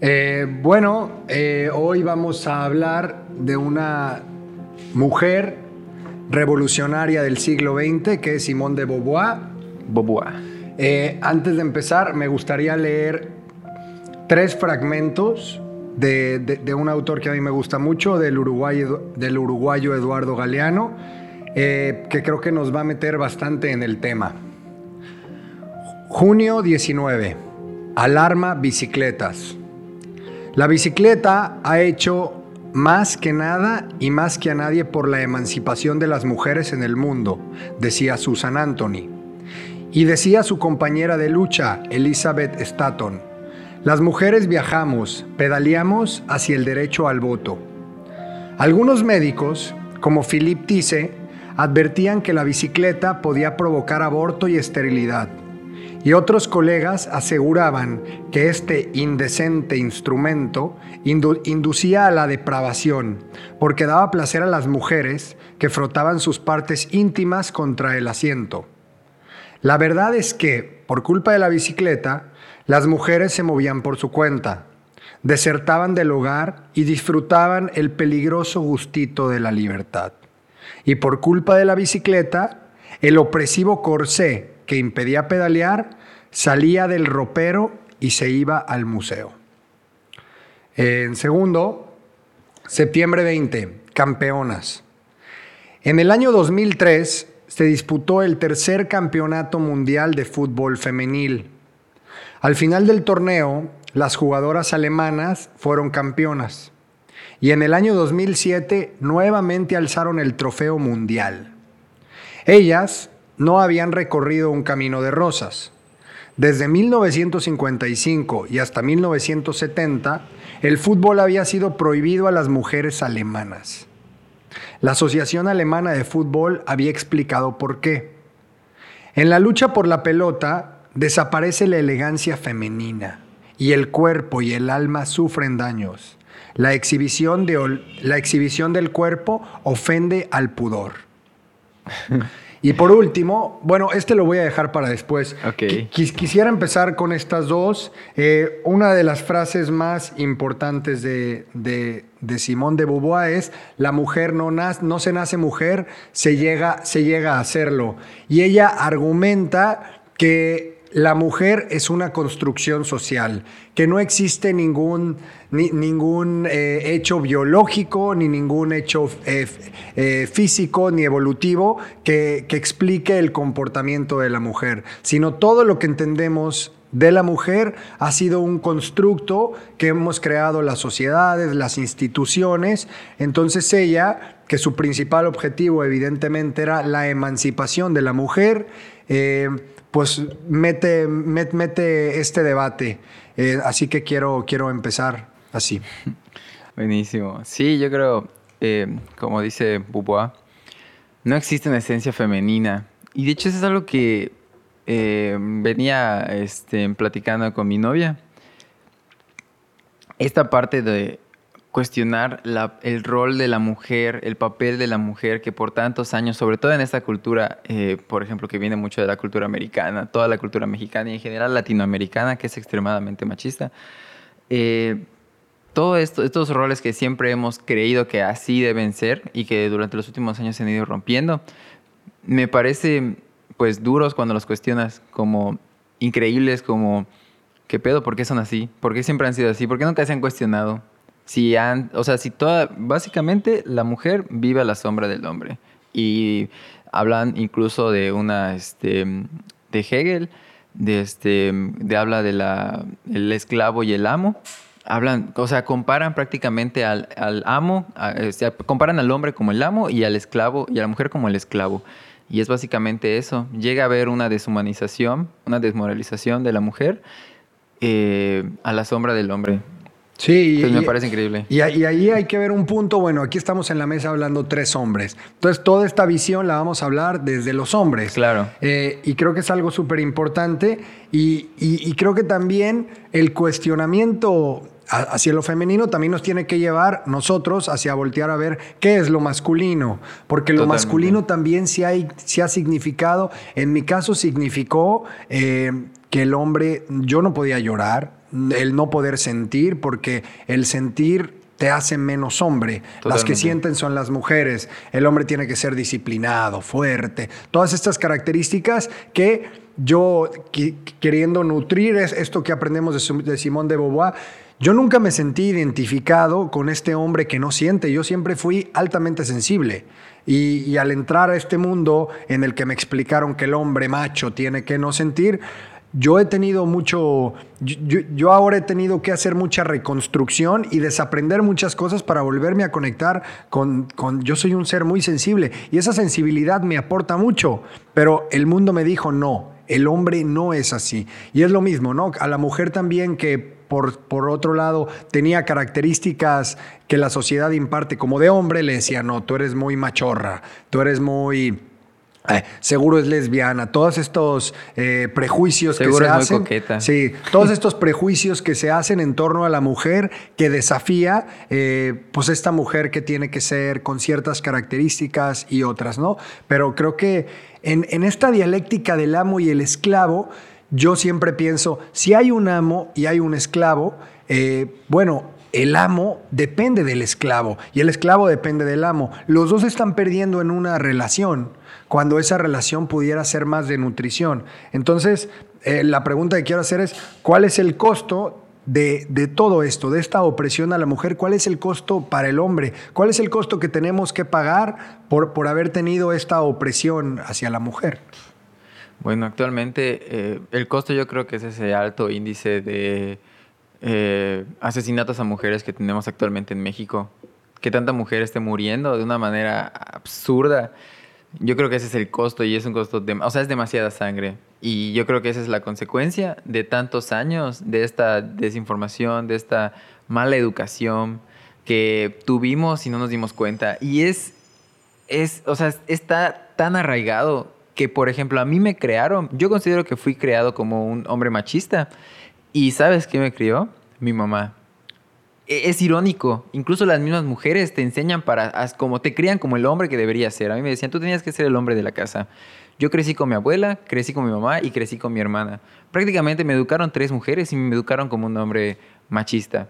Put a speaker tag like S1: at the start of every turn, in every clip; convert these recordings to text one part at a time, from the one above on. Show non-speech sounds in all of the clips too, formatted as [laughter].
S1: Eh, bueno, eh, hoy vamos a hablar de una mujer revolucionaria del siglo XX, que es Simone de Beauvoir.
S2: Beauvoir.
S1: Eh, antes de empezar, me gustaría leer tres fragmentos de, de- de un autor que a mí me gusta mucho, del, uruguayo, del uruguayo Eduardo Galeano, que creo que nos va a meter bastante en el tema. Junio 19. Alarma bicicletas. La bicicleta ha hecho más que nada y más que a nadie por la emancipación de las mujeres en el mundo, decía Susan Anthony. Y decía su compañera de lucha, Elizabeth Staton, las mujeres viajamos, pedaleamos hacia el derecho al voto. Algunos médicos, como Philippe Tisse, advertían que la bicicleta podía provocar aborto y esterilidad. Y otros colegas aseguraban que este indecente instrumento indu- inducía a la depravación, porque daba placer a las mujeres que frotaban sus partes íntimas contra el asiento. La verdad es que, por culpa de la bicicleta, las mujeres se movían por su cuenta, desertaban del hogar y disfrutaban el peligroso gustito de la libertad. Y por culpa de la bicicleta, el opresivo corsé que impedía pedalear salía del ropero y se iba al museo. En segundo, septiembre 20, campeonas. En el año 2003 se disputó el tercer campeonato mundial de fútbol femenil. Al final del torneo, las jugadoras alemanas fueron campeonas. Y en el año 2007 nuevamente alzaron el trofeo mundial. Ellas no habían recorrido un camino de rosas. Desde 1955 y hasta 1970, el fútbol había sido prohibido a las mujeres alemanas. La Asociación Alemana de Fútbol había explicado por qué. En la lucha por la pelota desaparece la elegancia femenina y el cuerpo y el alma sufren daños. La exhibición, de la exhibición del cuerpo ofende al pudor. [laughs] Y por último, bueno, este lo voy a dejar para después.
S2: Ok.
S1: Qui- quis- quisiera empezar con estas dos. Eh, una de las frases más importantes de, de, de Simón de Beauvoir es, la mujer no, nace, no se nace mujer, se llega, se llega a hacerlo. Y ella argumenta que la mujer es una construcción social, que no existe ningún, ni- ningún eh, hecho biológico, ni ningún hecho eh, eh, físico, ni evolutivo que, que explique el comportamiento de la mujer, sino todo lo que entendemos de la mujer ha sido un constructo que hemos creado las sociedades, las instituciones. Entonces ella, que su principal objetivo evidentemente era la emancipación de la mujer, pues mete, met- mete este debate. Eh, así que quiero, quiero empezar así. [laughs]
S2: Buenísimo. Sí, yo creo, eh, como dice Beauvoir, no existe una esencia femenina. Y de hecho eso es algo que eh, venía este, platicando con mi novia. Esta parte de cuestionar la- el rol de la mujer, el papel de la mujer que por tantos años, sobre todo en esta cultura, eh, por ejemplo, que viene mucho de la cultura americana, toda la cultura mexicana y en general latinoamericana, que es extremadamente machista, eh, todos esto, estos roles que siempre hemos creído que así deben ser y que durante los últimos años se han ido rompiendo, me parece pues duros cuando los cuestionas como increíbles, como ¿qué pedo? ¿Por qué son así? ¿Por qué siempre han sido así? ¿Por qué nunca se han cuestionado? Si han, o sea, si toda, básicamente la mujer vive a la sombra del hombre y hablan incluso de una, este, de Hegel, de este, de habla de la, el esclavo y el amo. Hablan, o sea, comparan prácticamente al, al amo, comparan al hombre como el amo y al esclavo y a la mujer como el esclavo. Y es básicamente eso. Llega a haber una deshumanización, una desmoralización de la mujer eh, a la sombra del hombre.
S1: Sí,
S2: Entonces
S1: y-
S2: me parece increíble.
S1: Y, y ahí hay que ver un punto, bueno, aquí estamos en la mesa hablando tres hombres. Entonces, toda esta visión la vamos a hablar desde los hombres.
S2: Claro.
S1: Eh, y creo que es algo súper importante. Y, y- creo que también el cuestionamiento hacia lo femenino también nos tiene que llevar nosotros hacia voltear a ver qué es lo masculino. Porque lo
S2: Totalmente.
S1: masculino también sí, hay, sí ha significado, en mi caso significó eh, que el hombre, yo no podía llorar, el no poder sentir, porque el sentir te hace menos hombre. Las que sienten son las mujeres. El hombre tiene que ser disciplinado, fuerte. Todas estas características que yo, queriendo nutrir esto que aprendemos de, de Simón de Beauvoir, yo nunca me sentí identificado con este hombre que no siente. Yo siempre fui altamente sensible. Y, y, al entrar a este mundo en el que me explicaron que el hombre macho tiene que no sentir, yo he tenido mucho, yo, ahora he tenido que hacer mucha reconstrucción y desaprender muchas cosas para volverme a conectar con, con, yo soy un ser muy sensible y esa sensibilidad me aporta mucho, pero el mundo me dijo no, el hombre no es así. Y es lo mismo, ¿no? A la mujer también que por, por, otro lado, tenía características que la sociedad imparte como de hombre, le decía, no, tú eres muy machorra, tú eres muy eh, seguro es lesbiana, todos estos eh, prejuicios que se hacen. Sí, todos [laughs] estos prejuicios que se hacen en torno a la mujer que desafía, eh, pues esta mujer que tiene que ser con ciertas características y otras, ¿no? Pero creo que en, en esta dialéctica del amo y el esclavo, yo siempre pienso, si hay un amo y hay un esclavo, bueno, el amo depende del esclavo y el esclavo depende del amo. Los dos están perdiendo en una relación cuando esa relación pudiera ser más de nutrición. Entonces, eh, la pregunta que quiero hacer es, ¿cuál es el costo de, todo esto, de esta opresión a la mujer? ¿Cuál es el costo para el hombre? ¿Cuál es el costo que tenemos que pagar por, por haber tenido esta opresión hacia la mujer?
S2: Bueno, actualmente eh, el costo yo creo que es ese alto índice de eh, asesinatos a mujeres que tenemos actualmente en México. Que tanta mujer esté muriendo de una manera absurda. Yo creo que ese es el costo y es un costo, de, o sea, es demasiada sangre. Y yo creo que esa es la consecuencia de tantos años de esta desinformación, de esta mala educación que tuvimos y no nos dimos cuenta. Y es, es, o sea, está tan arraigado que, por ejemplo, a mí me crearon, yo considero que fui creado como un hombre machista. ¿Y sabes qué me crió? Mi mamá. E-, es irónico. Incluso las mismas mujeres te enseñan para, como te crían como el hombre que debería ser. A mí me decían, tú tenías que ser el hombre de la casa. Yo crecí con mi abuela, crecí con mi mamá y crecí con mi hermana. Prácticamente me educaron tres mujeres y me educaron como un hombre machista.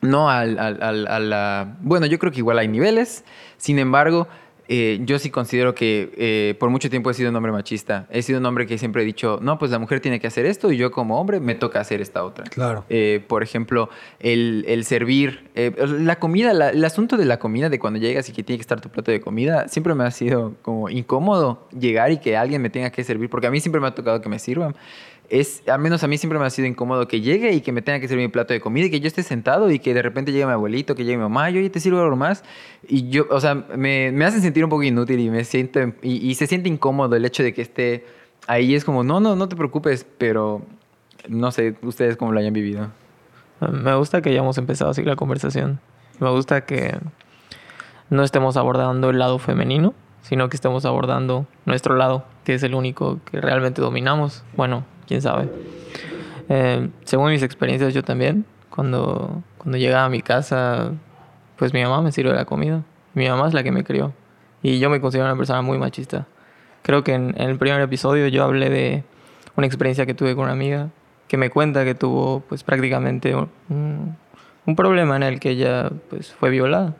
S2: No al, al, al. Bueno, yo creo que igual hay niveles. Sin embargo, eh, yo sí considero que eh, por mucho tiempo he sido un hombre machista. He sido un hombre que siempre he dicho, no, pues la mujer tiene que hacer esto y yo como hombre me toca hacer esta otra.
S1: Claro.
S2: Eh, por ejemplo, el, el servir, la comida, el asunto de la comida, de cuando llegas y que tiene que estar tu plato de comida, siempre me ha sido como incómodo llegar y que alguien me tenga que servir, porque a mí siempre me ha tocado que me sirvan es, al menos a mí siempre me ha sido incómodo que llegue y que me tenga que servir mi plato de comida y que yo esté sentado y que de repente llegue mi abuelito, que llegue mi mamá, yo, oye, te sirvo algo más. Y yo, o sea, me, me hacen sentir un poco inútil y me siento, y, se siente incómodo el hecho de que esté ahí. Es como, no, no, no te preocupes, pero no sé, ustedes cómo lo hayan vivido.
S3: Me gusta que hayamos empezado así la conversación. Me gusta que no estemos abordando el lado femenino, sino que estemos abordando nuestro lado, que es el único que realmente dominamos. Bueno, quién sabe. Eh, según mis experiencias, yo también, cuando, cuando llegaba a mi casa, pues mi mamá me sirve la comida. Mi mamá es la que me crió. Y yo me considero una persona muy machista. Creo que en, el primer episodio yo hablé de una experiencia que tuve con una amiga que me cuenta que tuvo pues prácticamente un, un problema en el que ella pues fue violada.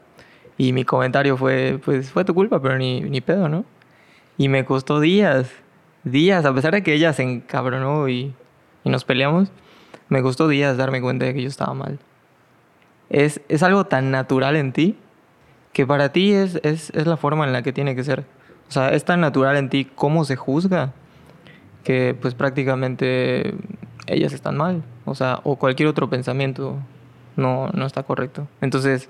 S3: Y mi comentario fue, pues fue tu culpa, pero ni, ni pedo, ¿no? Y me costó días días, a pesar de que ella se encabronó y, y nos peleamos, me costó días darme cuenta de que yo estaba mal. Es, es algo tan natural en ti que para ti es, es, es, la forma en la que tiene que ser. O sea, es tan natural en ti cómo se juzga que pues prácticamente ellas están mal. O sea, o cualquier otro pensamiento no, no está correcto. Entonces,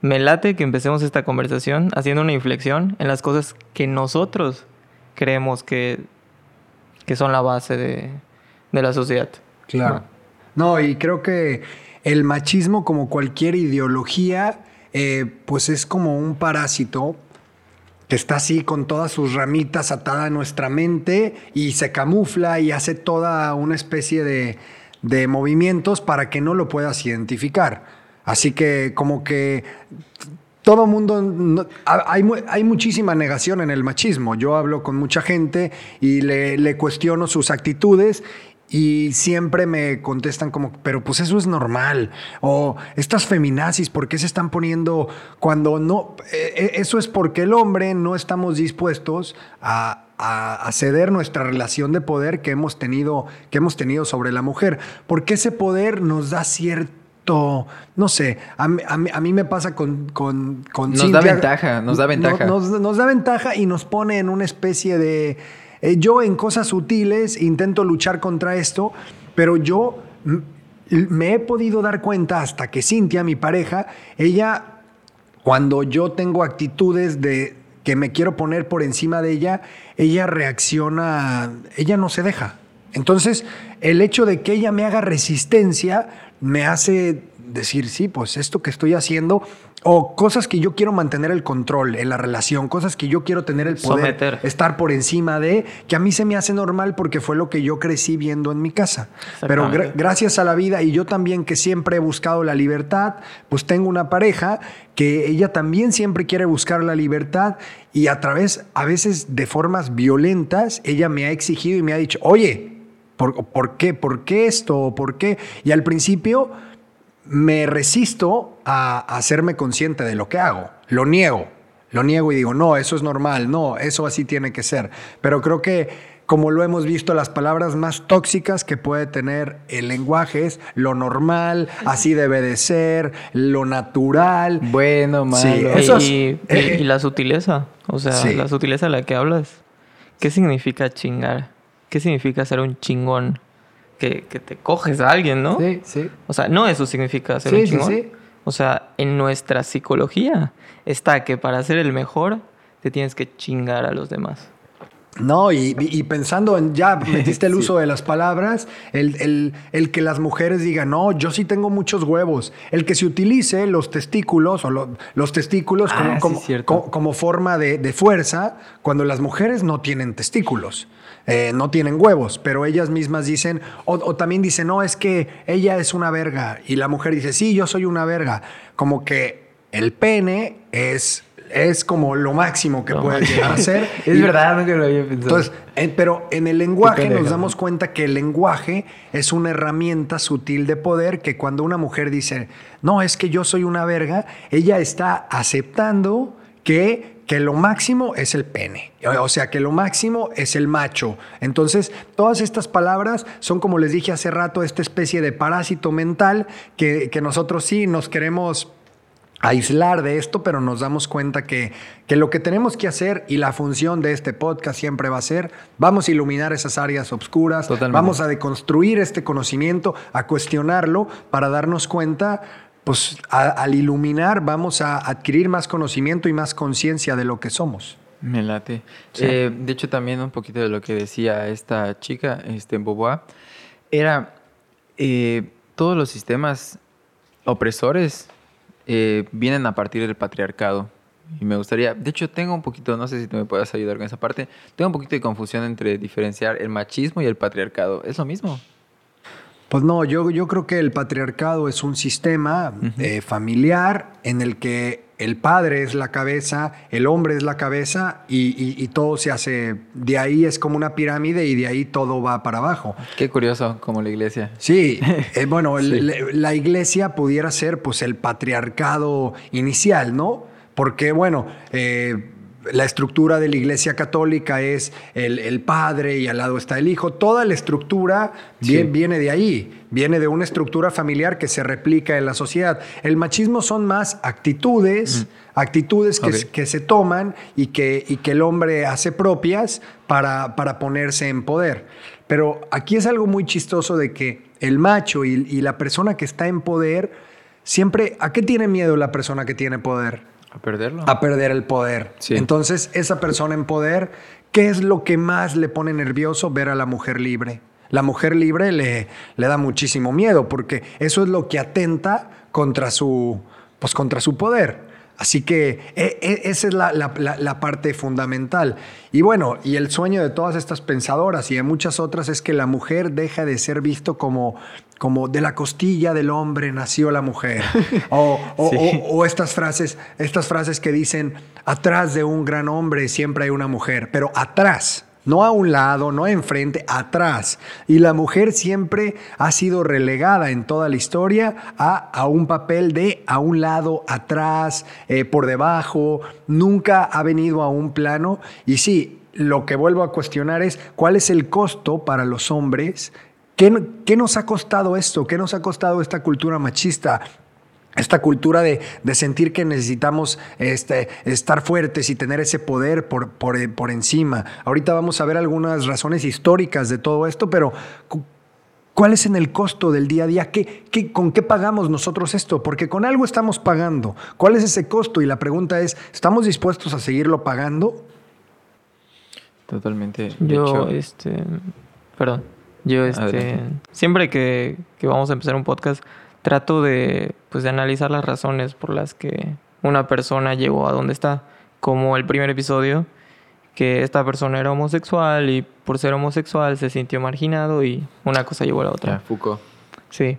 S3: me late que empecemos esta conversación haciendo una inflexión en las cosas que nosotros creemos que que son la base de, la sociedad.
S1: Claro. ¿no? y creo que el machismo, como cualquier ideología, eh, pues es como un parásito que está así con todas sus ramitas atada a nuestra mente y se camufla y hace toda una especie de, de movimientos para que no lo puedas identificar. Así que como que todo mundo, hay, hay, muchísima negación en el machismo. Yo hablo con mucha gente y le, cuestiono sus actitudes y siempre me contestan como, pero pues eso es normal. O estas feminazis, ¿por qué se están poniendo cuando no? Eh, eh, eso es porque el hombre no estamos dispuestos a, ceder nuestra relación de poder que hemos tenido, que hemos tenido sobre la mujer. Porque ese poder nos da cierto no sé, a, mí me pasa con, con,
S2: Nos da ventaja, nos da ventaja.
S1: nos, da ventaja y nos pone en una especie de eh, yo en cosas sutiles intento luchar contra esto, pero yo me he podido dar cuenta hasta que Cintia, mi pareja, ella, cuando yo tengo actitudes de que me quiero poner por encima de ella, ella reacciona, ella no se deja. Entonces, el hecho de que ella me haga resistencia me hace decir, sí, pues esto que estoy haciendo o cosas que yo quiero mantener el control en la relación, cosas que yo quiero tener el poder, estar por encima de, que a mí se me hace normal porque fue lo que yo crecí viendo en mi casa. Pero gracias a la vida y yo también que siempre he buscado la libertad, pues tengo una pareja que ella también siempre quiere buscar la libertad y a través, a veces de formas violentas, ella me ha exigido y me ha dicho, oye, ¿por, ¿por qué? ¿Por qué esto? ¿Por qué? Y al principio me resisto a hacerme consciente de lo que hago. Lo niego. Lo niego y digo, no, eso es normal, no, eso así tiene que ser. Pero creo que como lo hemos visto, las palabras más tóxicas que puede tener el lenguaje es lo normal, así debe de ser, lo natural.
S2: Bueno, malo.
S3: y, y, la sutileza, o sea, la sutileza de la que hablas. ¿Qué significa chingar? ¿Qué significa ser un chingón? que, te coges a alguien, ¿no?
S1: Sí, sí.
S3: O sea, no eso significa ser un chingón. Sí, sí. O sea, en nuestra psicología está que para ser el mejor te tienes que chingar a los demás.
S1: No, y, pensando en, ya metiste el [laughs] uso de las palabras, el, que las mujeres digan, no, yo sí tengo muchos huevos. El que se utilice los testículos o los testículos como, ah, como, forma de, de, fuerza cuando las mujeres no tienen testículos. Eh, no tienen huevos, pero ellas mismas dicen, o, también dicen, no, es que ella es una verga, y la mujer dice, sí, yo soy una verga, como que el pene es es como lo máximo que puede llegar a ser. [laughs]
S2: es verdad, nunca lo había pensado.
S1: Entonces, pero en el lenguaje nos damos cuenta que el lenguaje es una herramienta sutil de poder que cuando una mujer dice, no, es que yo soy una verga, ella está aceptando que que lo máximo es el pene, o sea, que lo máximo es el macho. Entonces, todas estas palabras son, como les dije hace rato, esta especie de parásito mental que, nosotros sí nos queremos aislar de esto, pero nos damos cuenta que, que, lo que tenemos que hacer y la función de este podcast siempre va a ser, vamos a iluminar esas áreas oscuras, vamos a deconstruir este conocimiento, a cuestionarlo para darnos cuenta pues al iluminar vamos a adquirir más conocimiento y más conciencia de lo que somos.
S2: Me late. Eh, de hecho, también un poquito de lo que decía esta chica, este, Boboa, era eh, todos los sistemas opresores eh, vienen a partir del patriarcado. Y me gustaría, de hecho, tengo un poquito, no sé si tú me puedes ayudar con esa parte, tengo un poquito de confusión entre diferenciar el machismo y el patriarcado. ¿Es lo mismo?
S1: Pues no, yo, yo creo que el patriarcado es un sistema eh, familiar en el que el padre es la cabeza, el hombre es la cabeza y, todo se hace, de ahí es como una pirámide y de ahí todo va para abajo.
S2: Qué curioso, como la iglesia.
S1: Sí, eh, bueno, [laughs] la iglesia pudiera ser pues el patriarcado inicial, ¿no? Porque bueno, eh, la estructura de la Iglesia Católica es el, Padre y al lado está el Hijo. Toda la estructura viene, de ahí, viene de una estructura familiar que se replica en la sociedad. El machismo son más actitudes, actitudes que, se toman y que, y que, el hombre hace propias para, para, ponerse en poder. Pero aquí es algo muy chistoso de que el macho y, y la persona que está en poder, siempre, ¿a qué tiene miedo la persona que tiene poder?
S2: A perderlo.
S1: A perder el poder. Entonces, esa persona en poder, ¿qué es lo que más le pone nervioso? Ver a la mujer libre. La mujer libre le, le da muchísimo miedo porque eso es lo que atenta contra su, pues, contra su poder. Así que e, e, esa es la, parte fundamental. Y bueno, y el sueño de todas estas pensadoras y de muchas otras es que la mujer deja de ser visto como, como de la costilla del hombre nació la mujer. [laughs] O, estas, frases, estas frases que dicen, atrás de un gran hombre siempre hay una mujer, pero atrás, no a un lado, no enfrente, atrás. Y la mujer siempre ha sido relegada en toda la historia a, un papel de a un lado, atrás, eh, por debajo, nunca ha venido a un plano. Y sí, lo que vuelvo a cuestionar es cuál es el costo para los hombres. ¿Qué, ¿Qué, nos ha costado esto? ¿Qué nos ha costado esta cultura machista? Esta cultura de, sentir que necesitamos este, estar fuertes y tener ese poder por, por, encima. Ahorita vamos a ver algunas razones históricas de todo esto, pero ¿cuál es en el costo del día a día? ¿Qué, qué, con qué pagamos nosotros esto? Porque con algo estamos pagando. ¿Cuál es ese costo? Y la pregunta es, ¿estamos dispuestos a seguirlo pagando?
S2: Totalmente.
S3: Yo, este, perdón, yo, este, siempre que, que vamos a empezar un podcast, trato de, pues, de analizar las razones por las que una persona llegó a donde está. Como el primer episodio, que esta persona era homosexual y por ser homosexual se sintió marginado y una cosa llevó a la otra.
S2: Foucault.
S3: Sí.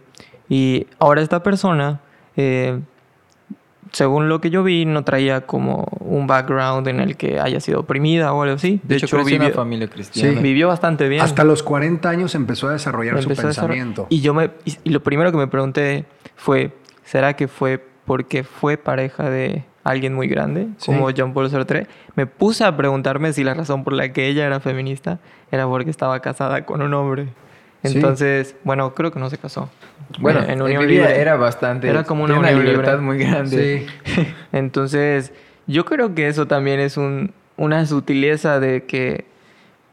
S3: Y ahora esta persona eh, según lo que yo vi, no traía como un background en el que haya sido oprimida o algo así.
S2: De, hecho, vivió, una familia cristiana.
S3: Vivió bastante bien.
S1: Hasta los 40 años empezó a desarrollar su pensamiento.
S3: Y yo me y lo primero que me pregunté fue, ¿será que fue porque fue pareja de alguien muy grande, como John Paul Sartre? Me puse a preguntarme si la razón por la que ella era feminista era porque estaba casada con un hombre. Entonces, bueno, creo que no se casó.
S2: Bueno, en unión libre era bastante.
S3: Era como una,
S2: una libertad muy grande.
S3: Sí. [laughs] Entonces, yo creo que eso también es un, una sutileza de que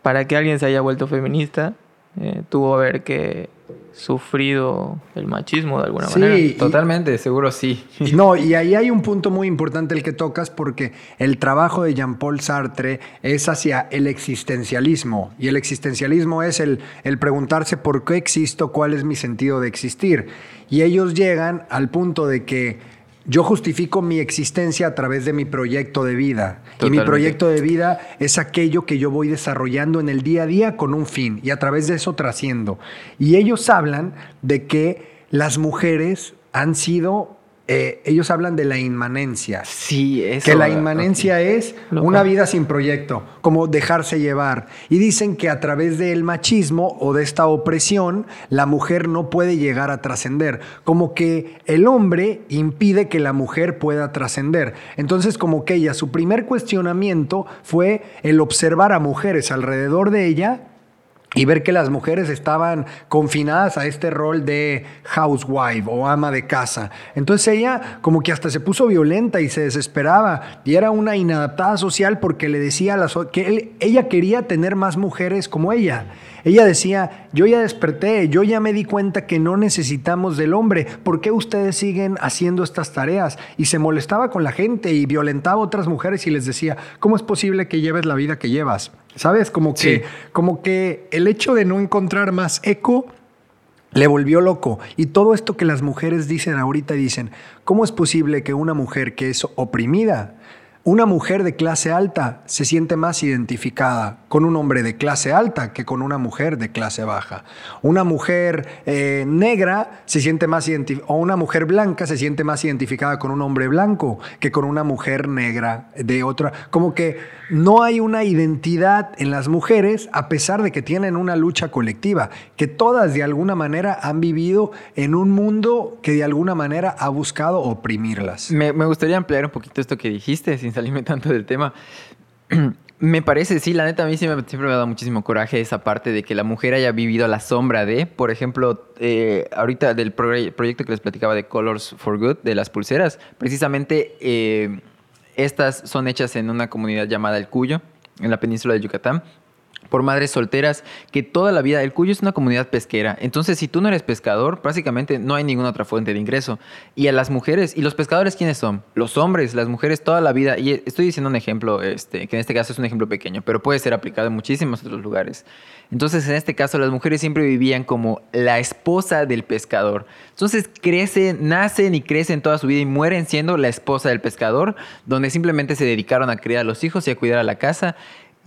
S3: para que alguien se haya vuelto feminista, eh, tuvo a ver que sufrido el machismo de alguna manera.
S2: Sí, totalmente, seguro sí.
S1: no, y ahí hay un punto muy importante el que tocas porque el trabajo de Jean-Paul Sartre es hacia el existencialismo y el existencialismo es el, el preguntarse por qué existo, cuál es mi sentido de existir. Y ellos llegan al punto de que yo justifico mi existencia a través de mi proyecto de vida. Y mi proyecto de vida es aquello que yo voy desarrollando en el día a día con un fin y a través de eso trasciendo. Y ellos hablan de que las mujeres han sido eh, ellos hablan de la inmanencia.
S2: Sí,
S1: eso. Que la inmanencia es una vida sin proyecto, como dejarse llevar. Y dicen que a través del machismo o de esta opresión, la mujer no puede llegar a trascender. Como que el hombre impide que la mujer pueda trascender. Entonces, como que ella, su primer cuestionamiento fue el observar a mujeres alrededor de ella y ver que las mujeres estaban confinadas a este rol de housewife o ama de casa. Entonces ella como que hasta se puso violenta y se desesperaba y era una inadaptada social porque le decía las, que ella quería tener más mujeres como ella. Ella decía, yo ya desperté, yo ya me di cuenta que no necesitamos del hombre, ¿por qué ustedes siguen haciendo estas tareas? Y se molestaba con la gente y violentaba a otras mujeres y les decía, ¿cómo es posible que lleves la vida que llevas? ¿Sabes? Como que, como que el hecho de no encontrar más eco le volvió loco. Y todo esto que las mujeres dicen ahorita dicen, ¿cómo es posible que una mujer que es oprimida una mujer de clase alta se siente más identificada con un hombre de clase alta que con una mujer de clase baja. Una mujer eh, negra se siente más o una mujer blanca se siente más identificada con un hombre blanco que con una mujer negra de otra. Como que no hay una identidad en las mujeres a pesar de que tienen una lucha colectiva, que todas de alguna manera han vivido en un mundo que de alguna manera ha buscado oprimirlas.
S2: Me, gustaría ampliar un poquito esto que dijiste, sin salirme tanto del tema. [clears throat] me parece, sí, la neta, a mí siempre, me ha dado muchísimo coraje esa parte de que la mujer haya vivido a la sombra de, por ejemplo, eh, ahorita del proyecto que les platicaba de Colors for Good, de las pulseras, precisamente eh, estas son hechas en una comunidad llamada El Cuyo, en la península de Yucatán por madres solteras que toda la vida, el Cuyo es una comunidad pesquera, entonces si tú no eres pescador, básicamente no hay ninguna otra fuente de ingreso. Y a las mujeres, ¿y los pescadores quiénes son? Los hombres, las mujeres toda la vida, y estoy diciendo un ejemplo, este, que en este caso es un ejemplo pequeño, pero puede ser aplicado en muchísimos otros lugares. Entonces en este caso las mujeres siempre vivían como la esposa del pescador. Entonces crecen, nacen y crecen toda su vida y mueren siendo la esposa del pescador, donde simplemente se dedicaron a criar a los hijos y a cuidar a la casa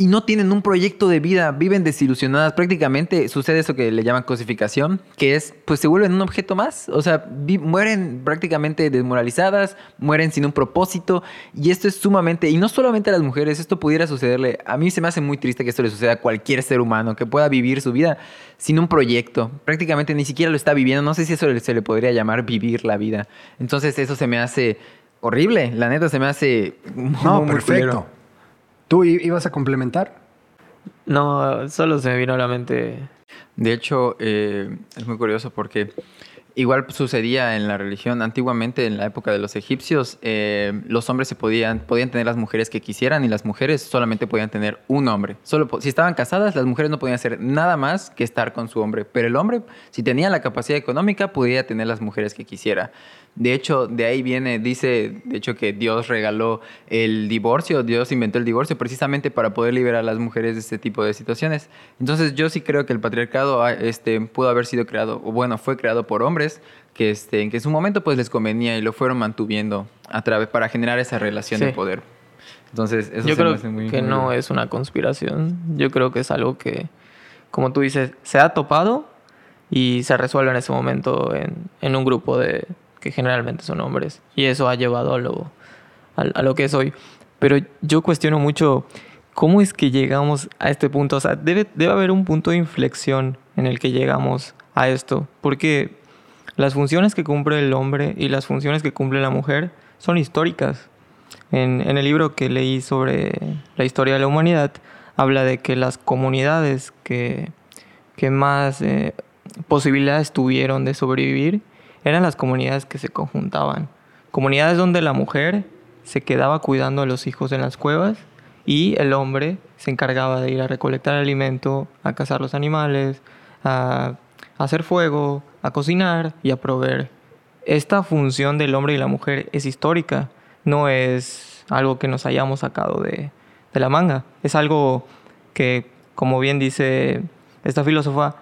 S2: y no tienen un proyecto de vida, viven desilusionadas. Prácticamente sucede eso que le llaman cosificación, que es, pues se vuelven un objeto más. O sea, mueren prácticamente desmoralizadas, mueren sin un propósito. Y esto es sumamente, y no solamente a las mujeres, esto pudiera sucederle. A mí se me hace muy triste que esto le suceda a cualquier ser humano, que pueda vivir su vida sin un proyecto. Prácticamente ni siquiera lo está viviendo. No sé si eso se le podría llamar vivir la vida. Entonces, eso se me hace horrible. La neta se me hace.
S1: No, perfecto. ¿Tú ibas a complementar?
S3: No, solo se me vino a la mente.
S2: De hecho, eh, es muy curioso porque igual sucedía en la religión. Antiguamente, en la época de los egipcios, eh, los hombres se podían, podían tener las mujeres que quisieran y las mujeres solamente podían tener un hombre. Solo, si estaban casadas, las mujeres no podían hacer nada más que estar con su hombre. Pero el hombre, si tenía la capacidad económica, podía tener las mujeres que quisiera. De hecho, de ahí viene, dice, de hecho, que Dios regaló el divorcio, Dios inventó el divorcio precisamente para poder liberar a las mujeres de este tipo de situaciones. Entonces, yo sí creo que el patriarcado ah, este, pudo haber sido creado, o bueno, fue creado por hombres que, este, que en su momento pues les convenía y lo fueron mantuviendo a través para generar esa relación de poder. Entonces, eso
S3: yo creo que no es una conspiración. Yo creo que es algo que, como tú dices, se ha topado y se resuelve en ese momento en, en un grupo de, que generalmente son hombres. Y eso ha llevado a lo, a, lo que es hoy. Pero yo cuestiono mucho cómo es que llegamos a este punto. O sea, debe, debe haber un punto de inflexión en el que llegamos a esto. Porque las funciones que cumple el hombre y las funciones que cumple la mujer son históricas. En, el libro que leí sobre la historia de la humanidad, habla de que las comunidades que, que más eh, posibilidades tuvieron de sobrevivir eran las comunidades que se conjuntaban. Comunidades donde la mujer se quedaba cuidando a los hijos en las cuevas y el hombre se encargaba de ir a recolectar alimento, a cazar los animales, a, hacer fuego, a cocinar y a proveer. Esta función del hombre y la mujer es histórica, no es algo que nos hayamos sacado de, de la manga, es algo que, como bien dice esta filósofa,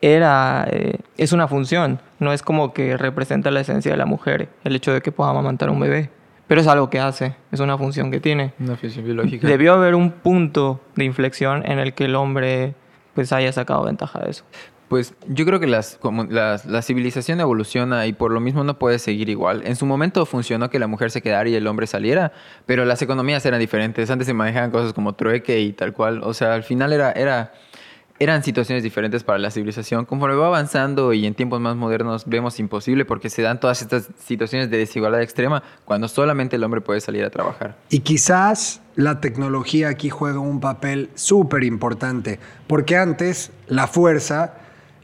S3: era, eh, es una función, no es como que representa la esencia de la mujer, el hecho de que pueda amamantar un bebé. Pero es algo que hace, es una función que tiene.
S2: Una función biológica.
S3: Debió haber un punto de inflexión en el que el hombre pues haya sacado ventaja de eso.
S2: Pues yo creo que las, como la civilización evoluciona y por lo mismo no puede seguir igual. En su momento funcionó que la mujer se quedara y el hombre saliera, pero las economías eran diferentes. Antes se manejaban cosas como trueque y tal cual. O sea, al final era, era eran situaciones diferentes para la civilización. Conforme va avanzando y en tiempos más modernos vemos imposible porque se dan todas estas situaciones de desigualdad extrema cuando solamente el hombre puede salir a trabajar.
S1: Y quizás la tecnología aquí juega un papel súper importante, porque antes la fuerza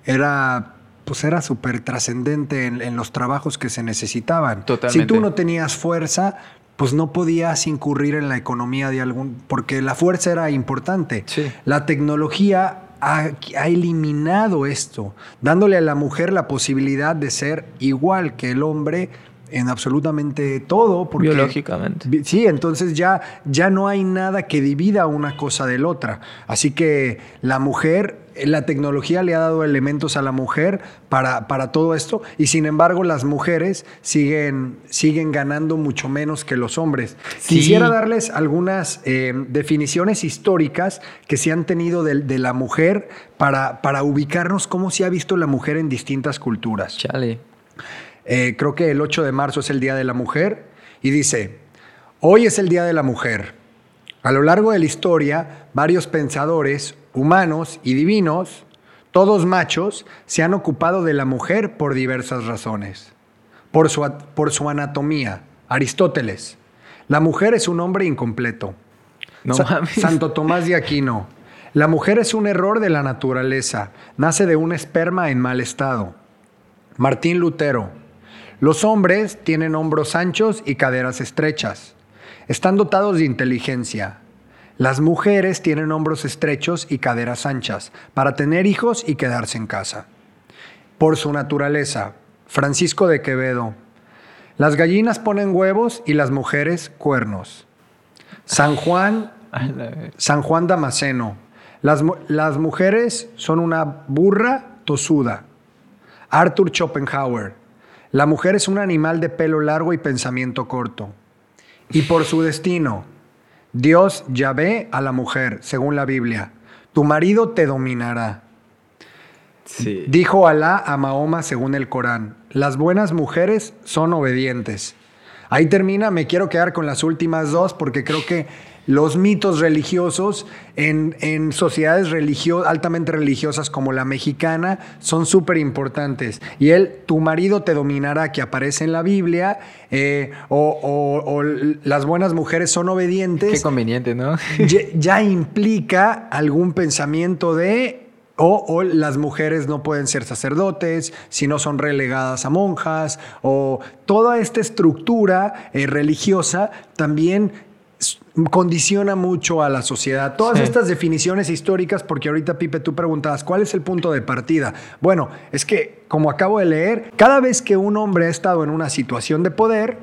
S1: era pues era súper trascendente en, los trabajos que se necesitaban.
S2: Totalmente.
S1: Si tú no tenías fuerza, pues no podías incurrir en la economía de algún, porque la fuerza era importante.
S2: Sí.
S1: La tecnología ha, eliminado esto, dándole a la mujer la posibilidad de ser igual que el hombre en absolutamente todo.
S3: Porque, Biológicamente.
S1: Sí, entonces ya, ya no hay nada que divida una cosa de la otra. Así que la mujer la tecnología le ha dado elementos a la mujer para, para todo esto y sin embargo las mujeres siguen, siguen ganando mucho menos que los hombres. Quisiera darles algunas eh, definiciones históricas que se han tenido de, la mujer para, para ubicarnos cómo se ha visto la mujer en distintas culturas.
S2: Chale.
S1: Eh, creo que el 8 de marzo es el Día de la Mujer y dice, hoy es el Día de la Mujer. A lo largo de la historia, varios pensadores humanos y divinos, todos machos, se han ocupado de la mujer por diversas razones. Por su, por su anatomía, Aristóteles, la mujer es un hombre incompleto. Santo Tomás de Aquino, la mujer es un error de la naturaleza, nace de un esperma en mal estado. Martín Lutero, los hombres tienen hombros anchos y caderas estrechas. Están dotados de inteligencia. Las mujeres tienen hombros estrechos y caderas anchas para tener hijos y quedarse en casa. Por su naturaleza, Francisco de Quevedo, las gallinas ponen huevos y las mujeres cuernos. San Juan, [laughs] San Juan Damasceno, las, las mujeres son una burra tosuda. Arthur Schopenhauer, la mujer es un animal de pelo largo y pensamiento corto. Y por su destino, Dios Yahvé a la mujer, según la Biblia. Tu marido te dominará.
S2: Sí.
S1: Dijo Alá a Mahoma según el Corán. Las buenas mujeres son obedientes. Ahí termina, me quiero quedar con las últimas dos porque creo que los mitos religiosos en, en sociedades religio- altamente religiosas como la mexicana son súper importantes. Y él, tu marido te dominará, que aparece en la Biblia, eh, o, o- o l- las buenas mujeres son obedientes
S2: Qué conveniente, ¿no?
S1: ya, ya implica algún pensamiento de o, o las mujeres no pueden ser sacerdotes, si no son relegadas a monjas, o toda esta estructura eh, religiosa también condiciona mucho a la sociedad. Todas
S3: Sí.
S1: estas definiciones históricas, porque ahorita Pipe tú preguntabas, ¿cuál es el punto de partida? Bueno, es que como acabo de leer, cada vez que un hombre ha estado en una situación de poder,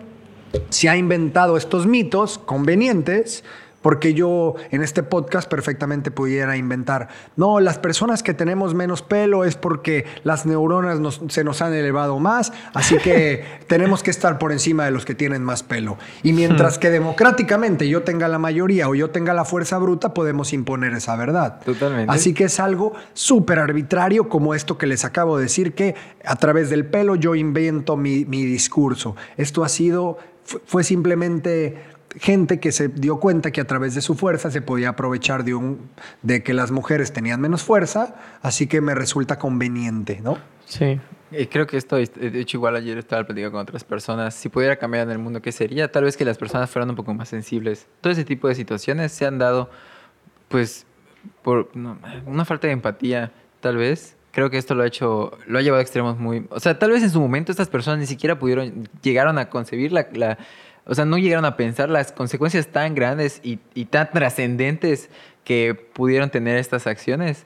S1: se ha inventado estos mitos convenientes. Porque yo en este podcast perfectamente pudiera inventar, no, las personas que tenemos menos pelo es porque las neuronas nos- se nos han elevado más, así que [laughs] tenemos que estar por encima de los que tienen más pelo. Y mientras que democráticamente yo tenga la mayoría o yo tenga la fuerza bruta, podemos imponer esa verdad.
S2: Totalmente.
S1: Así que es algo súper arbitrario como esto que les acabo de decir, que a través del pelo yo invento mi, mi discurso. Esto ha sido, fu- fue simplemente gente que se dio cuenta que a través de su fuerza se podía aprovechar de, un, de que las mujeres tenían menos fuerza, así que me resulta conveniente, ¿no?
S3: Sí.
S2: Y creo que esto, de hecho, igual ayer estaba platicando con otras personas. Si pudiera cambiar en el mundo, ¿qué sería? Tal vez que las personas fueran un poco más sensibles. Todo ese tipo de situaciones se han dado, pues, por no, una falta de empatía, tal vez. Creo que esto lo ha hecho, lo ha llevado a extremos muy. O sea, tal vez en su momento estas personas ni siquiera pudieron, llegaron a concebir la. la- o sea, no llegaron a pensar las consecuencias tan grandes y, tan trascendentes que pudieron tener estas acciones.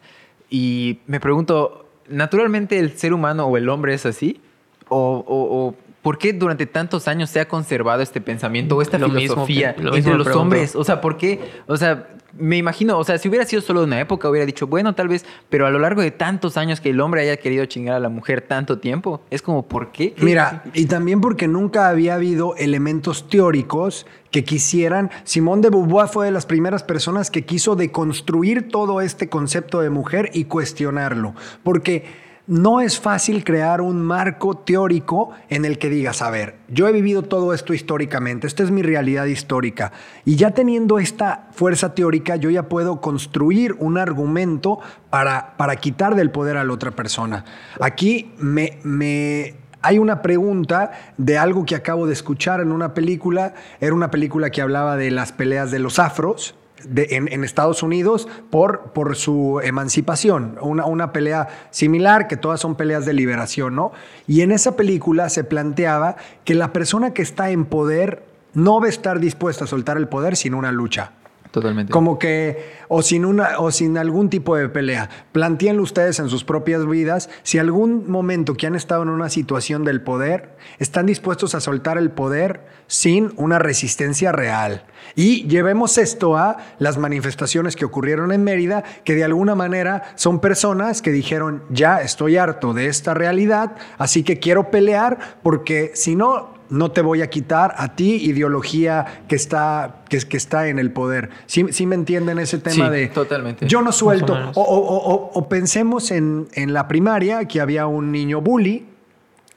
S2: Y me pregunto, ¿naturalmente el ser humano o el hombre es así? ¿O, o- o por qué durante tantos años se ha conservado este pensamiento o esta
S3: Lo
S2: filosofía
S3: lo
S2: entre los
S3: pregunto.
S2: hombres? O sea, ¿por qué? O sea, me imagino, o sea, si hubiera sido solo una época, hubiera dicho, bueno, tal vez, pero a lo largo de tantos años que el hombre haya querido chingar a la mujer tanto tiempo, es como, ¿por qué? ¿Qué-
S1: Mira, y también porque nunca había habido elementos teóricos que quisieran. Simón de Beauvoir fue de las primeras personas que quiso deconstruir todo este concepto de mujer y cuestionarlo. Porque no es fácil crear un marco teórico en el que digas, a ver, yo he vivido todo esto históricamente, esta es mi realidad histórica, y ya teniendo esta fuerza teórica, yo ya puedo construir un argumento para, para quitar del poder a la otra persona. Aquí me, me, hay una pregunta de algo que acabo de escuchar en una película. Era una película que hablaba de las peleas de los afros. De- en, en Estados Unidos por, por su emancipación, una, una pelea similar, que todas son peleas de liberación, ¿no? Y en esa película se planteaba que la persona que está en poder no va a estar dispuesta a soltar el poder sin una lucha.
S2: Totalmente.
S1: Como que, o sin, una, o sin algún tipo de pelea. Plantéenlo ustedes en sus propias vidas si algún momento que han estado en una situación del poder, están dispuestos a soltar el poder sin una resistencia real. Y llevemos esto a las manifestaciones que ocurrieron en Mérida, que de alguna manera son personas que dijeron, ya estoy harto de esta realidad, así que quiero pelear porque si no, no te voy a quitar a ti ideología que está, que, que está en el poder. ¿Sí, sí me entienden ese tema de...
S2: totalmente.
S1: Yo no suelto. O, o- o- o- o pensemos en, en la primaria que había un niño bully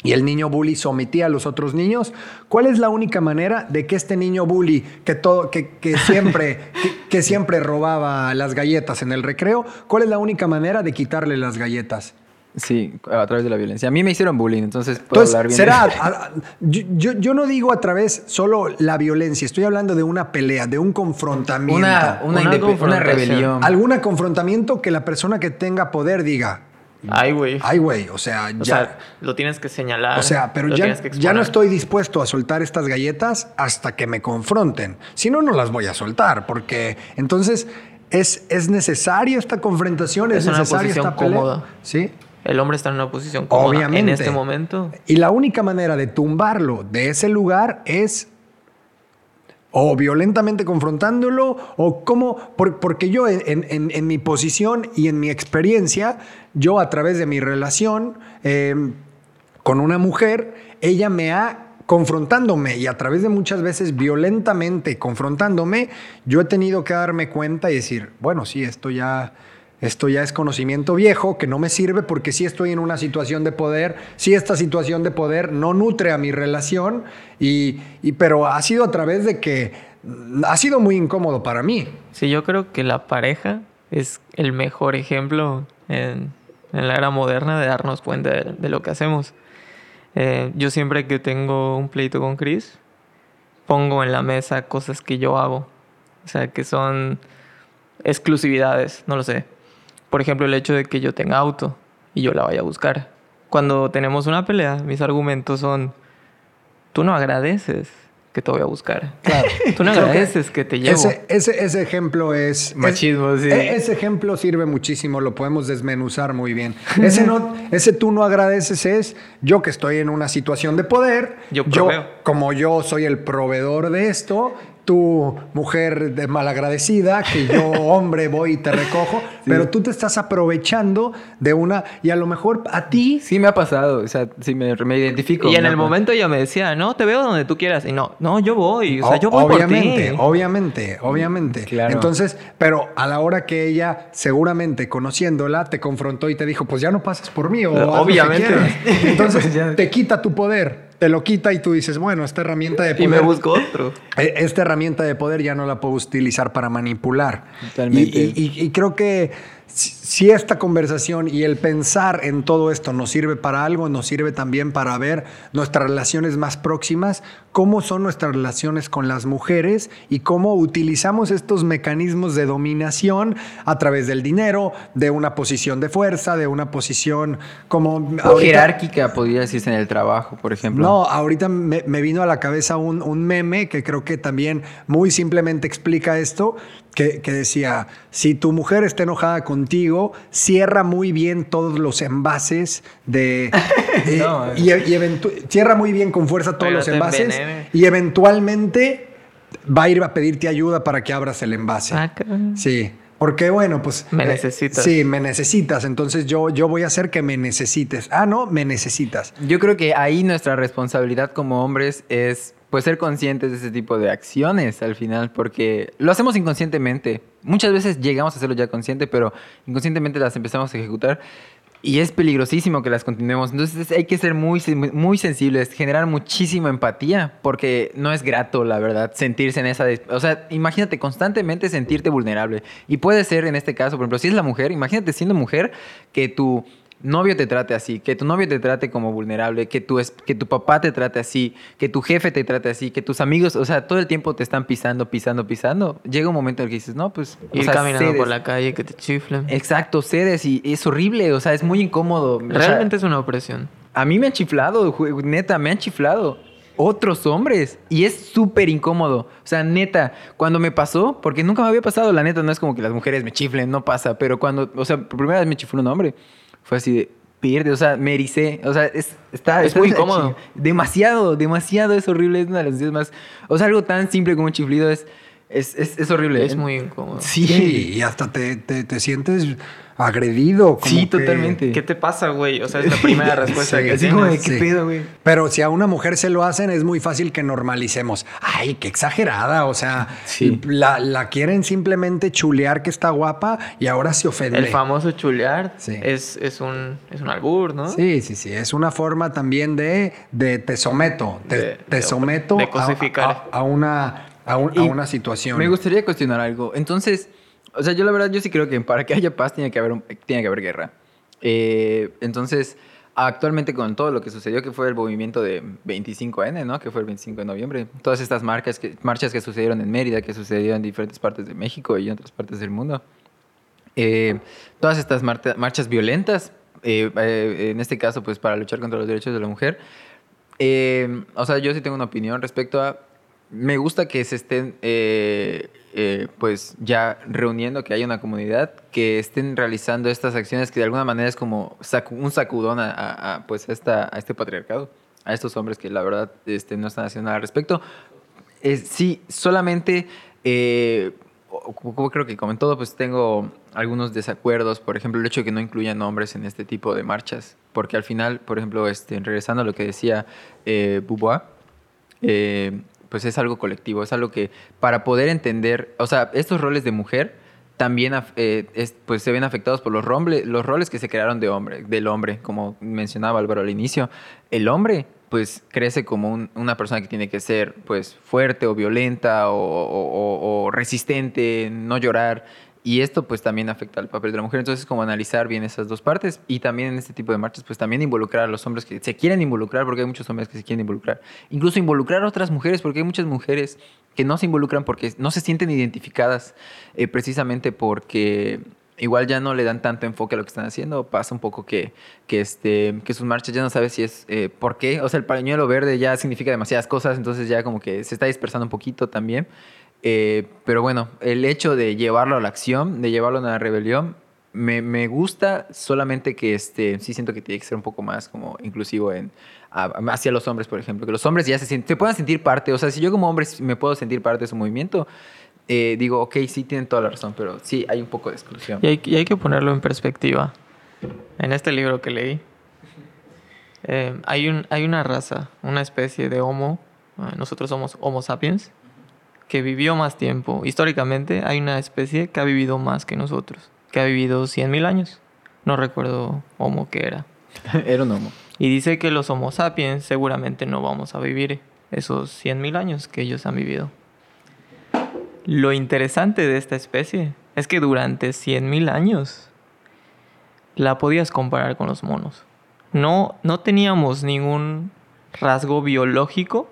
S1: y el niño bully sometía a los otros niños. ¿Cuál es la única manera de que este niño bully, que, todo, que, que [laughs] siempre, que, que siempre robaba las galletas en el recreo, cuál es la única manera de quitarle las galletas?
S2: Sí, a través de la violencia. A mí me hicieron bullying, entonces puedo
S1: Entonces,
S2: hablar bien.
S1: será.
S2: de-
S1: a- a- yo, yo- yo no digo a través solo la violencia, estoy hablando de una pelea, de un confrontamiento.
S2: una, una,
S3: Una
S2: rebelión.
S1: Algún confrontamiento que la persona que tenga poder diga,
S3: Ay, güey.
S1: ay, güey, o sea,
S3: O
S1: ya.
S3: sea, lo tienes que señalar.
S1: O sea, pero ya, ya no estoy dispuesto a soltar estas galletas hasta que me confronten. Si no, no las voy a soltar, porque entonces es, es necesaria esta confrontación, es,
S3: Es una
S1: necesaria
S3: posición
S1: esta pelea.
S3: cómoda.
S1: Sí.
S3: El hombre está en una posición cómoda
S1: Obviamente.
S3: en este momento.
S1: Y la única manera de tumbarlo de ese lugar es o violentamente confrontándolo o cómo, por- porque yo en, en- en- en mi posición y en mi experiencia, yo a través de mi relación eh, con una mujer, ella me ha confrontándome y a través de muchas veces violentamente confrontándome, yo he tenido que darme cuenta y decir, bueno, sí, esto ya, esto ya es conocimiento viejo que no me sirve porque sí estoy en una situación de poder, sí esta situación de poder no nutre a mi relación, y, pero ha sido a través de que ha sido muy incómodo para mí.
S3: Sí, yo creo que la pareja es el mejor ejemplo en, la era moderna de darnos cuenta de, de lo que hacemos. Eh, yo siempre que tengo un pleito con Chris, pongo en la mesa cosas que yo hago. O sea, que son exclusividades, no lo sé. Por ejemplo, el hecho de que yo tenga auto y yo la vaya a buscar. Cuando tenemos una pelea, mis argumentos son, tú no agradeces que te voy a buscar.
S1: Claro.
S3: Tú no agradeces que te llevo.
S1: Ese, ese, ese ejemplo es...
S2: Machismo,
S1: es-
S2: sí.
S1: e- Ese ejemplo sirve muchísimo, lo podemos desmenuzar muy bien. Ese, no, ese tú no agradeces es yo que estoy en una situación de poder.
S3: Yo
S1: como yo soy el proveedor de esto, tú, mujer de malagradecida, que yo, [laughs] hombre, voy y te recojo, pero tú te estás aprovechando de una... Y a lo mejor a ti...
S2: Sí me ha pasado, o sea, sí me, me identifico.
S3: Y en el momento ella me decía, no, te veo donde tú quieras. Y no, no, yo voy. O sea, yo voy
S1: obviamente,
S3: por ti.
S1: obviamente, obviamente.
S2: Claro.
S1: Entonces, pero a la hora que ella, seguramente conociéndola, te confrontó y te dijo, pues ya no pasas por mí o
S3: Obviamente.
S1: quieras. [laughs] Entonces,
S2: Pues ya.
S1: te quita tu poder, te lo quita y tú dices, bueno, esta herramienta de [laughs]
S3: Y
S1: poder,
S3: me busco otro.
S1: eh, esta herramienta de poder ya no la puedo utilizar para manipular.
S2: Totalmente.
S1: Y, y- y- y creo que si, esta conversación y el pensar en todo esto nos sirve para algo, nos sirve también para ver nuestras relaciones más próximas, cómo son nuestras relaciones con las mujeres y cómo utilizamos estos mecanismos de dominación a través del dinero, de una posición de fuerza, de una posición como... ahorita-
S2: Jerárquica podría decirse en el trabajo, por ejemplo.
S1: no, ahorita me, me vino a la cabeza un, un meme que creo que también muy simplemente explica esto, que, que decía, si tu mujer está enojada contigo, cierra muy bien todos los envases de... [laughs] eh,
S2: No,
S1: y, cierra muy bien con fuerza todos los envases
S3: envenene.
S1: y eventualmente va a ir a pedirte ayuda para que abras el envase.
S3: Ah.
S1: Sí. Porque bueno, pues...
S3: Me
S1: eh,
S3: necesitas.
S1: Sí, me necesitas. Entonces yo, yo voy a hacer que me necesites. Ah, no, me necesitas.
S2: Yo creo que ahí nuestra responsabilidad como hombres es pues ser conscientes de ese tipo de acciones al final, porque lo hacemos inconscientemente. Muchas veces llegamos a hacerlo ya consciente, pero inconscientemente las empezamos a ejecutar y es peligrosísimo que las continuemos. Entonces hay que ser muy, muy sensibles, generar muchísima empatía, porque no es grato, la verdad, sentirse en esa... O sea, imagínate constantemente sentirte vulnerable. Y puede ser en este caso, por ejemplo, si es la mujer, imagínate siendo mujer que tu novio te trate así, que tu novio te trate como vulnerable, que tu, que tu papá te trate así, que tu jefe te trate así, que tus amigos, o sea, todo el tiempo te están pisando, pisando, pisando. Llega un momento en el que dices, no, pues... o
S3: Ir
S2: sea,
S3: caminando por la calle, que te chiflen.
S2: Exacto, cedes y es horrible, o sea, es muy incómodo. O sea,
S3: Realmente es una opresión.
S2: a mí me han chiflado, neta, me han chiflado. Otros hombres. Y es súper incómodo. O sea, neta, cuando me pasó, porque nunca me había pasado, la neta, no es como que las mujeres me chiflen, no pasa. Pero cuando, o sea, por primera vez me chifló un hombre, fue así de, pierde, o sea, me ericé. O sea, es, está,
S3: Es
S2: está
S3: muy incómodo.
S2: Demasiado, demasiado, es horrible. Es una de las sensaciones más. O sea, algo tan simple como un chiflido es, es, es, es horrible.
S3: Es muy incómodo.
S2: Sí.
S1: Sí, y hasta te, te- te sientes agredido. como
S2: Sí,
S1: que-
S2: totalmente.
S3: ¿Qué te pasa, güey? O sea, es la [laughs] primera respuesta
S1: Sí,
S3: que
S2: Así como de,
S3: tienes.
S2: ¿qué
S1: Sí.
S2: pedo, güey?
S1: Pero si a una mujer se lo hacen, es muy fácil que normalicemos. Ay, qué exagerada. O sea,
S2: Sí.
S1: la, la quieren simplemente chulear que está guapa y ahora se ofende.
S3: El famoso chulear
S1: Sí.
S3: es, es, un, es un albur, ¿no?
S1: Sí, sí, sí. Es una forma también de, de te someto. Te,
S3: De-
S1: te
S3: de-
S1: someto
S3: de
S1: a-
S3: cosificar.
S1: a, a una, a, un- a
S2: Y
S1: una situación.
S2: Me gustaría cuestionar algo. Entonces, o sea, yo la verdad, yo sí creo que para que haya paz tiene que haber, un- tiene que haber guerra. Eh, entonces, actualmente con todo lo que sucedió, que fue el movimiento de 25N, ¿no? Que fue el 25 de noviembre. Todas estas marcas que, marchas que sucedieron en Mérida, que sucedieron en diferentes partes de México y en otras partes del mundo. Eh, todas estas marta- marchas violentas, eh, eh, en este caso, pues para luchar contra los derechos de la mujer. Eh, o sea, yo sí tengo una opinión respecto a... Me gusta que se estén, eh, pues, ya reuniendo, que haya una comunidad, que estén realizando estas acciones que de alguna manera es como un sacudón a, pues, esta, este patriarcado, a estos hombres que la verdad este, no están haciendo nada al respecto. Eh, sí, solamente, eh, como creo que como en todo, pues tengo algunos desacuerdos. Por ejemplo, el hecho de que no incluyan hombres en este tipo de marchas. Porque al final, por ejemplo, este, regresando a lo que decía eh, pues es algo colectivo, es algo que para poder entender, o sea, estos roles de mujer también eh, es- pues se ven afectados por los, romble- los roles que se crearon de hombre, del hombre, como mencionaba Álvaro al inicio. El hombre pues crece como un- una persona que tiene que ser pues fuerte o violenta o, o- o- o resistente, no llorar. Y esto pues también afecta al papel de la mujer. Entonces como analizar bien esas dos partes y también en este tipo de marchas pues también involucrar a los hombres que se quieren involucrar porque hay muchos hombres que se quieren involucrar. Incluso involucrar a otras mujeres porque hay muchas mujeres que no se involucran porque no se sienten identificadas eh, precisamente porque igual ya no le dan tanto enfoque a lo que están haciendo. Pasa un poco que, que, este, que sus marchas ya no sabes si es eh, por qué. O sea, el pañuelo verde ya significa demasiadas cosas, entonces ya como que se está dispersando un poquito también. Eh, pero bueno, el hecho de llevarlo a la acción, de llevarlo a una rebelión, me, me gusta solamente que este, sí siento que tiene que ser un poco más como inclusivo en, hacia los hombres, por ejemplo. Que los hombres ya se, se puedan sentir parte. O sea, si yo como hombre me puedo sentir parte de su movimiento, eh, digo, ok, sí tienen toda la razón, pero sí hay un poco de exclusión.
S3: Y hay, y hay que ponerlo en perspectiva. En este libro que leí, eh, hay, un, hay una raza, una especie de Homo, eh, nosotros somos Homo sapiens, que vivió más tiempo. Históricamente hay una especie que ha vivido más que nosotros, que ha vivido 100.000 años. No recuerdo Homo qué era. [laughs]
S2: Era un homo.
S3: Y dice que los Homo sapiens seguramente no vamos a vivir esos 100.000 años que ellos han vivido. Lo interesante de esta especie es que durante 100.000 años la podías comparar con los monos. No, no teníamos ningún rasgo biológico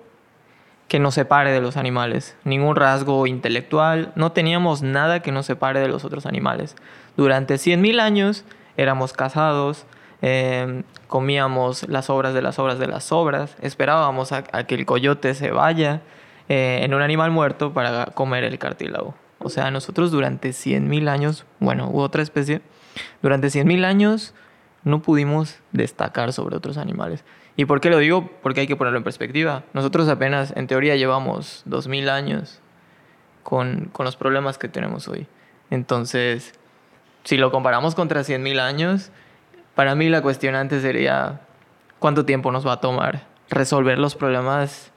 S3: que nos separe de los animales, ningún rasgo intelectual, no teníamos nada que nos separe de los otros animales. Durante 100.000 años éramos cazados, eh, comíamos las obras de las obras de las obras, esperábamos a, que el coyote se vaya eh, en un animal muerto para comer el cartílago. O sea, nosotros durante 100.000 años, bueno, hubo otra especie, durante 100.000 años no pudimos destacar sobre otros animales. ¿Y por qué lo digo? Porque hay que ponerlo en perspectiva. Nosotros apenas, en teoría, llevamos 2.000 años con, con los problemas que tenemos hoy. Entonces, si lo comparamos contra 100.000 años, para mí la cuestionante sería cuánto tiempo nos va a tomar resolver los problemas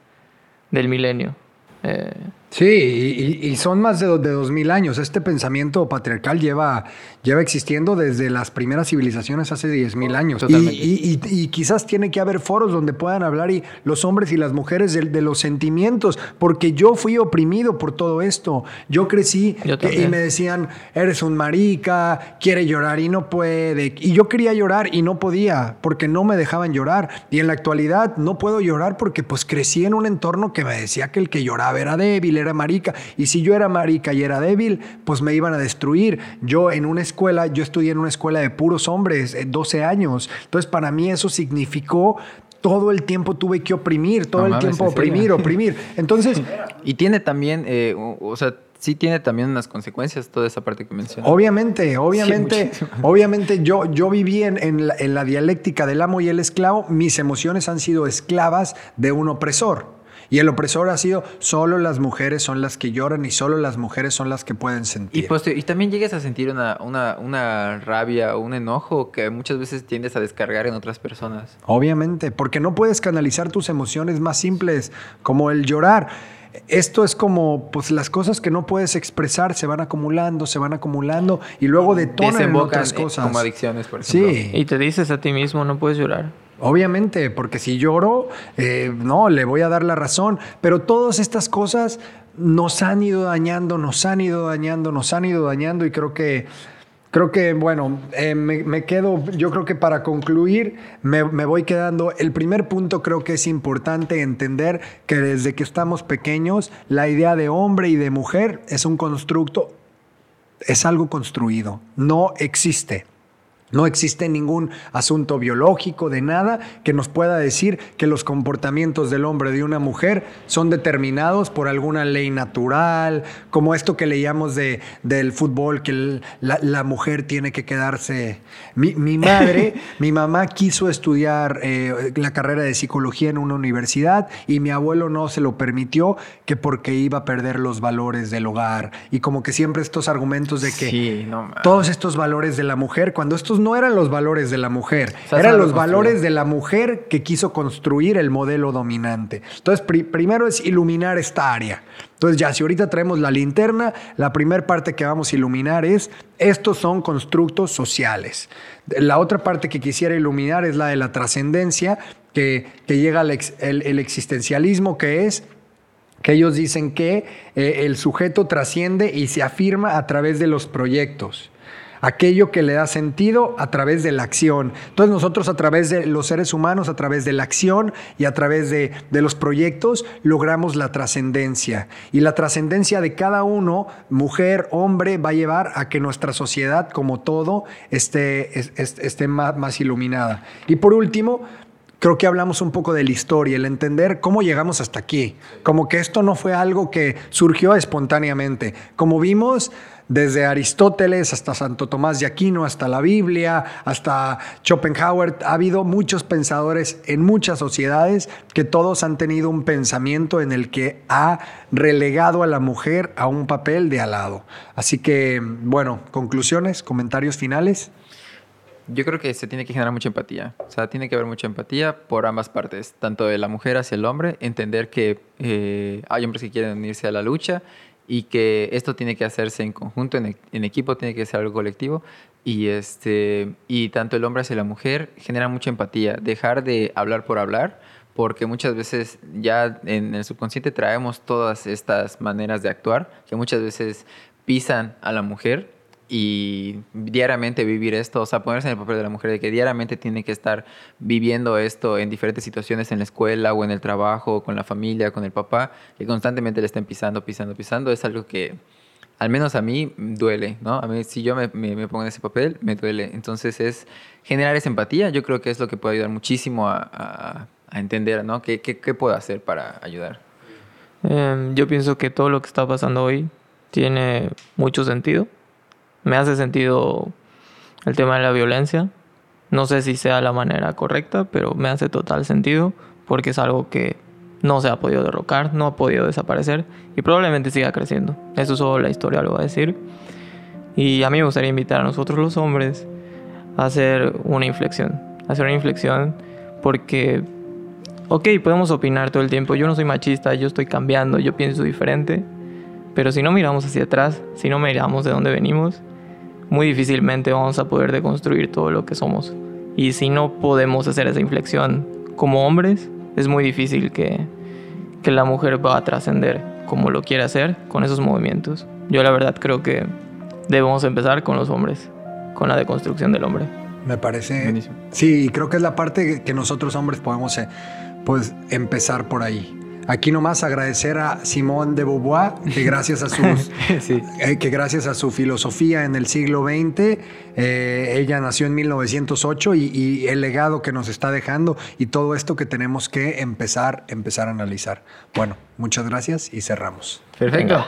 S3: del milenio. Eh,
S1: Sí, y, son más de, de 2000 años. Este pensamiento patriarcal lleva, lleva existiendo desde las primeras civilizaciones hace 10.000 años. Y,
S2: Totalmente.
S1: y- y- y quizás tiene que haber foros donde puedan hablar y los hombres y las mujeres de, de los sentimientos, porque yo fui oprimido por todo esto. Yo crecí
S3: Yo
S1: que- y me decían, eres un marica, quiere llorar y no puede. Y yo quería llorar y no podía, porque no me dejaban llorar. Y en la actualidad no puedo llorar porque pues crecí en un entorno que me decía que el que lloraba era débil, era marica. Y si yo era marica y era débil, pues me iban a destruir. Yo en una escuela, yo estudié en una escuela de puros hombres, eh, 12 años. Entonces para mí eso significó... Todo el tiempo tuve que oprimir, todo
S2: No
S1: el tiempo oprimir, oprimir. Entonces, [laughs]
S2: Y tiene también, eh, o, o sea, sí tiene también unas consecuencias toda esa parte que mencioné.
S1: Obviamente, obviamente, obviamente yo, yo viví en, en la, en la dialéctica del amo y el esclavo, mis emociones han sido esclavas de un opresor. Y el opresor ha sido solo las mujeres son las que lloran y solo las mujeres son las que pueden
S2: Y,
S1: sentir.
S2: pues, y también llegues a sentir una, una, una rabia o un enojo que muchas veces tiendes a descargar en otras personas.
S1: Obviamente, porque no puedes canalizar tus emociones más simples, como el llorar. Esto es como, pues las cosas que no puedes expresar se van acumulando, se van acumulando y luego detonan en otras
S2: eh,
S1: cosas.
S2: como adicciones, por ejemplo.
S1: Sí.
S3: y te dices a ti mismo, no puedes llorar.
S1: Obviamente, porque si lloro, eh, no, le voy a dar la razón. Pero todas estas cosas nos han ido dañando, nos han ido dañando, nos han ido dañando y creo que, creo que, bueno, eh, me, quedo, yo creo que para concluir, me voy quedando, el primer punto creo que es importante entender que desde que estamos pequeños, la idea de hombre y de mujer es un constructo, es algo construido, no existe. No existe ningún asunto biológico de nada que nos pueda decir que los comportamientos del hombre y de una mujer son determinados por alguna ley natural, como esto que leíamos de, del fútbol, que el- la, la mujer tiene que quedarse. Mi, mi madre, [laughs] mi mamá quiso estudiar eh, la carrera de psicología en una universidad y mi abuelo no se lo permitió que porque iba a perder los valores del hogar y como que siempre estos argumentos de que
S2: Sí, no mames.
S1: todos estos valores de la mujer, cuando estos No eran los valores de la mujer, eran los valores de la mujer que quiso construir el modelo dominante. Entonces, primero es iluminar esta área. Entonces, ya si ahorita traemos la linterna, la primera parte que vamos a iluminar es, estos son constructos sociales. La otra parte que quisiera iluminar es la de la trascendencia, que, llega al el existencialismo, que es que ellos dicen que eh, el sujeto trasciende y se afirma a través de los proyectos. Aquello que le da sentido a través de la acción. Entonces nosotros a través de los seres humanos, a través de la acción y a través de, los proyectos, logramos la trascendencia. Y la trascendencia de cada uno, mujer, hombre, va a llevar a que nuestra sociedad como todo esté, esté más, más iluminada. Y por último, creo que hablamos un poco de la historia, el entender cómo llegamos hasta aquí. Como que esto no fue algo que surgió espontáneamente. Como vimos, desde Aristóteles hasta Santo Tomás de Aquino, hasta la Biblia, hasta Schopenhauer, ha habido muchos pensadores en muchas sociedades que todos han tenido un pensamiento en el que ha relegado a la mujer a un papel de alado. Así que, bueno, conclusiones, comentarios finales.
S2: Yo creo que se tiene que generar mucha empatía. O sea, tiene que haber mucha empatía por ambas partes, tanto de la mujer hacia el hombre, entender que eh, hay hombres que quieren unirse a la lucha y que esto tiene que hacerse en conjunto, en, en, equipo, tiene que ser algo colectivo. Y, este, y tanto el hombre hacia la mujer genera mucha empatía. Dejar de hablar por hablar, porque muchas veces ya en el subconsciente traemos todas estas maneras de actuar que muchas veces pisan a la mujer y diariamente vivir esto, o sea, ponerse en el papel de la mujer, de que diariamente tiene que estar viviendo esto en diferentes situaciones en la escuela o en el trabajo, con la familia, con el papá, que constantemente le estén pisando, pisando, pisando, es algo que al menos a mí duele, ¿no? A mí, si yo me, pongo en ese papel, me duele. Entonces es generar esa empatía, yo creo que es lo que puede ayudar muchísimo a, entender, ¿no? ¿Qué, ¿Qué, qué, puedo hacer para ayudar?
S3: Em, yo pienso que todo lo que está pasando hoy tiene mucho sentido me hace sentido el tema de la violencia. No sé si sea la manera correcta, pero me hace total sentido porque es algo que no se ha podido derrocar, no ha podido desaparecer y probablemente siga creciendo. Eso solo la historia lo va a decir. Y a mí me gustaría invitar a nosotros los hombres a hacer una inflexión. A hacer una inflexión porque, ok, podemos opinar todo el tiempo. Yo no soy machista, yo estoy cambiando, yo pienso diferente. Pero si no miramos hacia atrás, si no miramos de dónde venimos, muy difícilmente vamos a poder deconstruir todo lo que somos. Y si no podemos hacer esa inflexión como hombres, es muy difícil que, que la mujer va a trascender como lo quiere hacer con esos movimientos. Yo la verdad creo que debemos empezar con los hombres, con la deconstrucción del hombre.
S1: Me parece... Sí, y creo que es la parte que nosotros hombres podemos eh, pues, empezar por ahí. Aquí nomás agradecer a Simone de Beauvoir, que gracias a, sus, [laughs] eh, que gracias a su filosofía en el siglo XX, eh, ella nació en 1908 y, el legado que nos está dejando y todo esto que tenemos que empezar, empezar a analizar. Bueno, muchas gracias y cerramos.
S2: Perfecto.